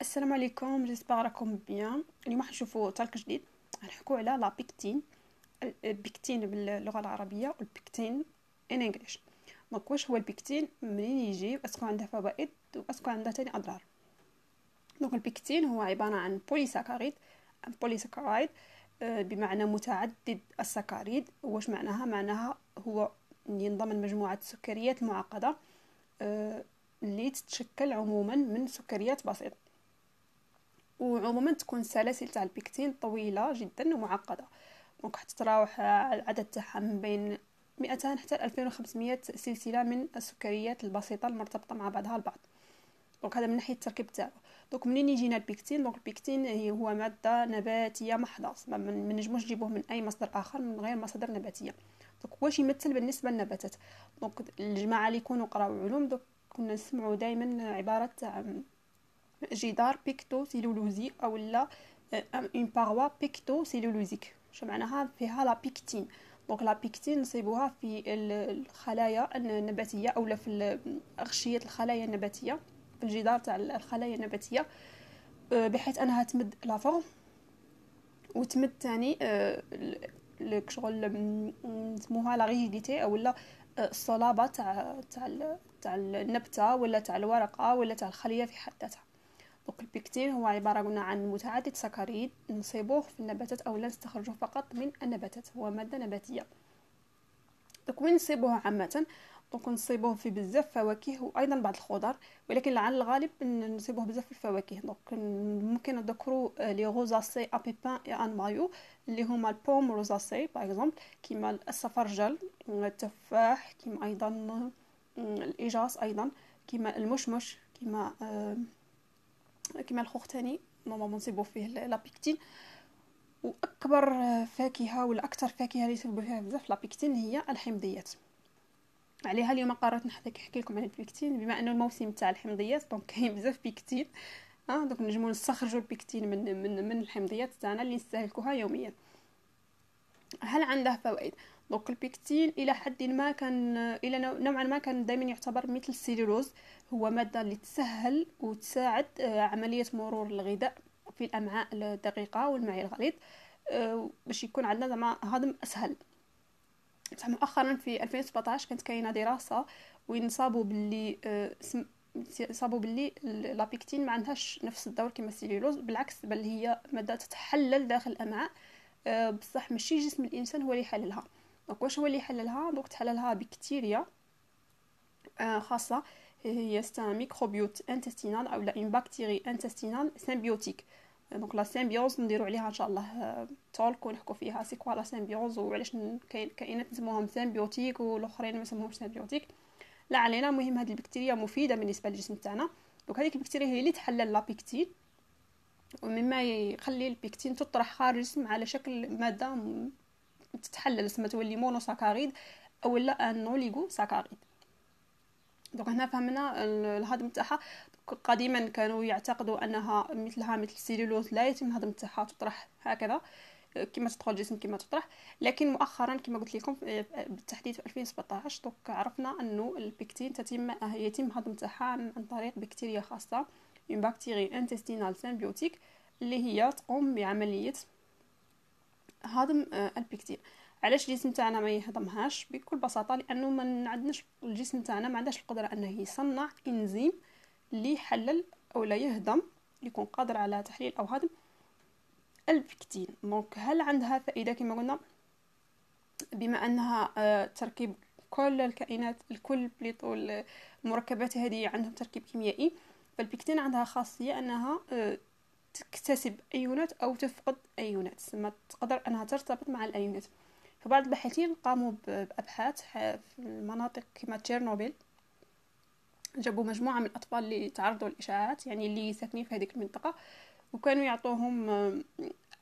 السلام عليكم j'espère راكم bien. اليوم حنشوفوا talk جديد. غنحكوا على la pectine. البيكتين باللغة العربية وال pectin in English donc واش هو البيكتين؟ منين يجي؟ و est-ce que عنده فوائد واسكو عنده تاني أضرار. donc البيكتين هو عبارة عن polysaccharide un polysaccharide بمعنى متعدد السكاريد واش معناها؟ معناها هو ينضم مجموعه سكريات معقدة آه، اللي تتشكل عموما من سكريات بسيطة. وعموما تكون سلاسل تاع البيكتين طويلة جدا ومعقدة. donc حتى تراوح العدد تاعها من بين 200 حتى 2500 سلسلة من السكريات البسيطة المرتبطة مع بعضها البعض. donc هذا من ناحية التركيب تاعو. donc منين يجينا البيكتين donc البيكتين هو مادة نباتية محضة. ما نجموش نجيبوه من أي مصدر آخر من غير مصادر نباتية. donc واش يمثل بالنسبة للنباتات؟ donc الجماعة اللي يكونوا قراو علوم donc كنا نسمعوا دائما عبارة جدار بيكتو سيلولوزي أو لا une paroi pectocellulosique شو معناها؟ فيها la pectine donc la pectine نصيبوها في الخلايا النباتية أو لا في أغشية الخلايا النباتية في الجدار تاع الخلايا النباتية آه، بحيث أنها تمد la forme وتمد تاني آه، شغل نسموها la rigidité أو لا آه، الصلابة تاع تاع تاع النبتة ولا تاع الورقة ولا تاع الخلية في حد ذاتها. donc البيكتين هو عبارة قلنا عن متعدد سكريد نصيبوه في النباتات أو لا نستخرجوه فقط من النباتات هو مادة نباتية. donc وين نصيبوه عامة؟ donc نصيبوه في بزاف فواكه وأيضا بعض الخضر ولكن على الغالب نصيبوه بزاف في الفواكه. donc ممكن نذكروا les rosacées à pépins et à noyau اللي هما ال pommes rosacées par exemple كيما السفرجل التفاح كيما أيضا الاجاص أيضا كيما المشمش كيما كيما الخوخ تاني normalement نصيبو فيه la pectine وأكبر فاكهة ولا أكثر فاكهة اللي يصيبو فيها بزاف la pectine هي الحمضيات. عليها اليوم قررت نحكي لكم عن البيكتين. بما أنه الموسم تاع الحمضيات donc كاين بزاف بيكتين. آه donc نجمو نستخرجوا البيكتين من من من الحمضيات تاعنا اللي نستهلكوها يوميا. هل عندها فوائد؟ donc البيكتين إلى حد ما كان إلى نوعا ما كان دائما يعتبر مثل السيلولوز هو مادة اللي تسهل وتساعد آه، عملية مرور الغذاء في الأمعاء الدقيقة والمعي الغليظ آه، باش يكون عندنا زعما هضم أسهل. بصح مؤخرا في 2017 كانت كاينة دراسة وين صابوا باللي آه، صابوا باللي la pectine ما عندهاش نفس الدور كما السيلولوز بالعكس بل هي مادة تتحلل داخل الأمعاء بصح ماشي جسم الإنسان هو اللي يحللها. donc واش هو اللي يحللها؟ donc تحللها بكتيريا خاصة هي c'est un microbiote intestinal أو لا une bactérie intestinale symbiotique donc la symbiose نديرو عليها إن شاء الله talk ونحكو فيها. c'est quoi la symbiose وعلاش كاين كائنات نسموهم symbiotiques والاخرين ما يسموهمش symbiotiques لا علينا المهم هذه البكتيريا مفيدة بالنسبة للجسم تاعنا. donc هذيك البكتيريا هي اللي تحلل la pectine ومما يخلي البيكتين تطرح خارج الجسم على شكل مادة تتحلل سما تولي monosaccharides أو لا un oligosaccharide. donc هنا فهمنا الهضم تاعها. قديما كانوا يعتقدوا أنها مثلها مثل السيلولوز لا يتم الهضم تاعها تطرح هكذا. كما تدخل الجسم كما تطرح. لكن مؤخرا كما قلت لكم بالتحديد في 2017 donc عرفنا أنه البكتين تتم يتم الهضم تاعها عن طريق بكتيريا خاصة من بكتيريا intestinale symbiotique اللي هي تقوم بعملية هضم آه، البكتين علاش الجسم تاعنا ما يهضمهاش؟ بكل بساطة لأنه ما عندناش الجسم تاعنا ما عندهاش القدرة أنه يصنع إنزيم اللي يحلل أو لا يهضم يكون قادر على تحليل أو هضم البكتين donc هل عندها فائدة كما قلنا؟ بما أنها آه، تركيب كل الكائنات الكل plutôt المركبات هذه عندهم تركيب كيميائي فالبكتين عندها خاصية أنها آه، تكتسب ايونات أو تفقد ايونات ثم تقدر أنها ترتبط مع الايونات فبعض الباحثين قاموا بأبحاث في المناطق كما تشيرنوبيل. جابوا مجموعة من الأطفال اللي تعرضوا للإشعاعات يعني اللي ساكنين في هذيك المنطقة وكانوا يعطوهم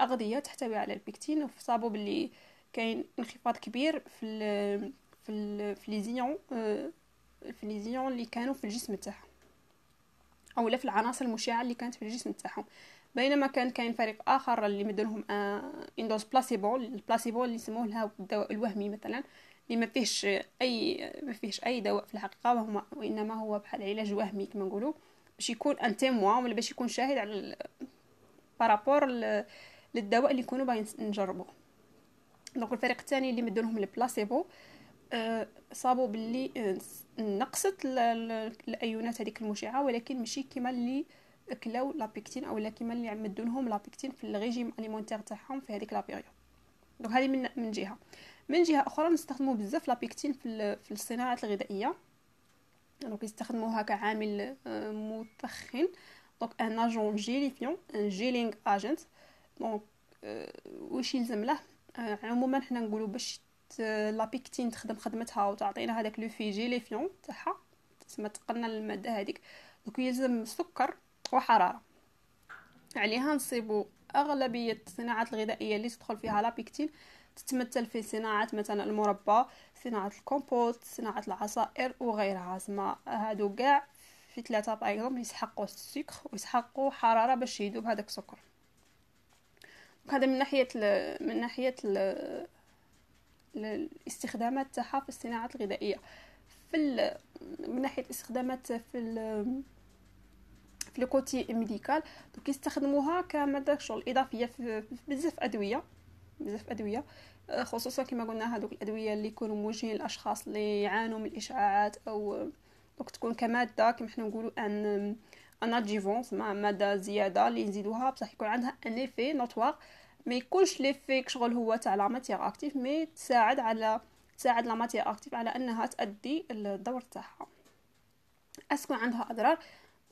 أغذية تحتوي على البكتين وصابوا باللي كاين انخفاض كبير في ال في ال في les ions في les ions اللي كانوا في الجسم تاعهم أو لا في العناصر المشعة اللي كانت في الجسم تاعهم. بينما كان كاين فريق آخر اللي مدلهم une dose placebo ال placebo اللي يسموه لها الدواء الوهمي مثلا اللي ما فيهش أي ما فيهش أي دواء في الحقيقة وهما وإنما هو بحال علاج وهمي كما نقولوا باش يكون un témoin ولا باش يكون شاهد على par rapport للدواء اللي يكونوا باغيين نجربوه. donc الفريق الثاني اللي مدوا لهم البلاسيبو أه صابوا باللي أه نقصت الأيونات هذيك المشعة ولكن ماشي كيما اللي كلاو la pectine اولا كيما اللي مدوا لهم la pectine في ال régime alimentaire تاعهم في هذيك la période. donc هذه من من جهة. من جهة أخرى نستخدموا بزاف la pectine في في الصناعه الغذائية. donc يستخدموها كعامل آه، مثخن. donc un agent gélifiant un gelling agent donc واش يلزم له؟ آه، عموما حنا نقولوا باش la pectine تخدم خدمتها وتعطينا هذاك l'effet gélifiant تاعها. تسمى تقلنا المادة هذيك. donc يلزم سكر وحرارة. عليها نصيبوا أغلبية الصناعات الغذائية اللي تدخل فيها لابيكتين تتمثل في صناعة مثلا المربى صناعة الكومبوست صناعة العصائر وغيرها. سما هادو كاع في ثلاثة باغ يسحقوا السكر ويسحقوا حرارة باش يذوب هذاك السكر. هذا من ناحية من ناحية الاستخدامات تاعها في الصناعات الغذائية. في من ناحية الاستخدامات في في ال côté médical donc يستخدموها كماده شغل اضافيه في بزاف ادويه بزاف ادويه خصوصا كما قلنا هذوك الأدوية اللي يكونوا موجهين للأشخاص اللي يعانوا من الاشعاعات أو donc تكون كمادة كما حنا نقولوا un un adjuvant مع مادة زيادة اللي نزيدوها بصح يكون عندها un effet notoire ما يكونش l'effet شغل هو تاع la matière active mais تساعد على تساعد la matière active على إنها تأدي الدور تاعها. est-ce que عندها اضرار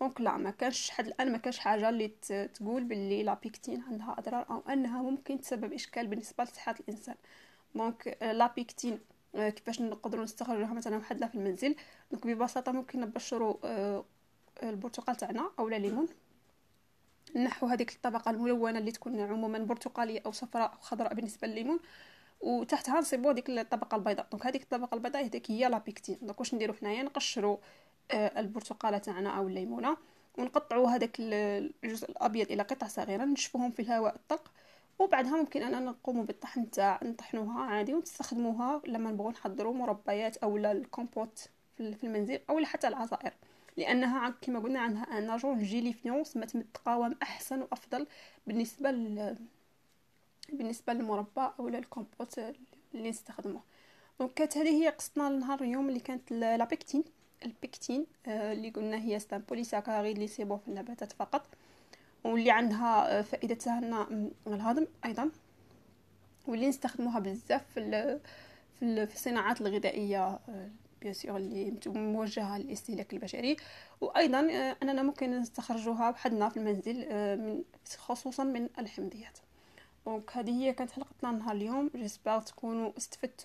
donc لا ما كانش حد الآن ما كانش حاجة اللي تقول باللي la pectine عندها أضرار أو أنها ممكن تسبب إشكال بالنسبة لصحة الإنسان. donc la pectine كيفاش نقدروا نستخرجوها مثلا وحدنا في المنزل؟ donc ببساطة ممكن نبشروا آه، البرتقال تاعنا أو الليمون نحو هذيك الطبقة الملونة اللي تكون عموما برتقالية أو صفراء أو خضراء بالنسبة لليمون وتحتها نصيبوا ديك الطبقة البيضاء. donc هذيك الطبقة البيضاء هذيك هي la pectine. donc واش نديرو حنايا نقشروا آه، البرتقالة تاعنا أو الليمونة. ونقطعوا هذاك الجزء الأبيض إلى قطع صغيرة نشفوهم في الهواء الطلق وبعدها ممكن اننا نقوم بالطحن تاع نطحنوها عادي ونستخدموها لما نبغوا نحضروا مربيات أو الكومبوت في المنزل أو حتى العصائر. لأنها كما قلنا عندها un agent gélifiant سما تقاوم أحسن وأفضل بالنسبة ل... بالنسبة للمربى أو للكومبوت اللي نستخدمه donc كانت هذه هي قصتنا لنهار اليوم اللي كانت la pectine البيكتين آه، اللي قلنا هي c'est un polysaccharide اللي يصيبوا في النباتات فقط. واللي عندها آه، فائدة تسهلنا الهضم أيضا. واللي نستخدموها بزاف في في الصناعات الغذائية bien sûr اللي موجهة للاستهلاك البشري. وأيضا آه، أننا ممكن نستخرجوها وحدنا في المنزل من خصوصا من الحمضيات. دونك هذه هي كانت حلقتنا نهار اليوم. جيسبر تكونوا استفدتوا.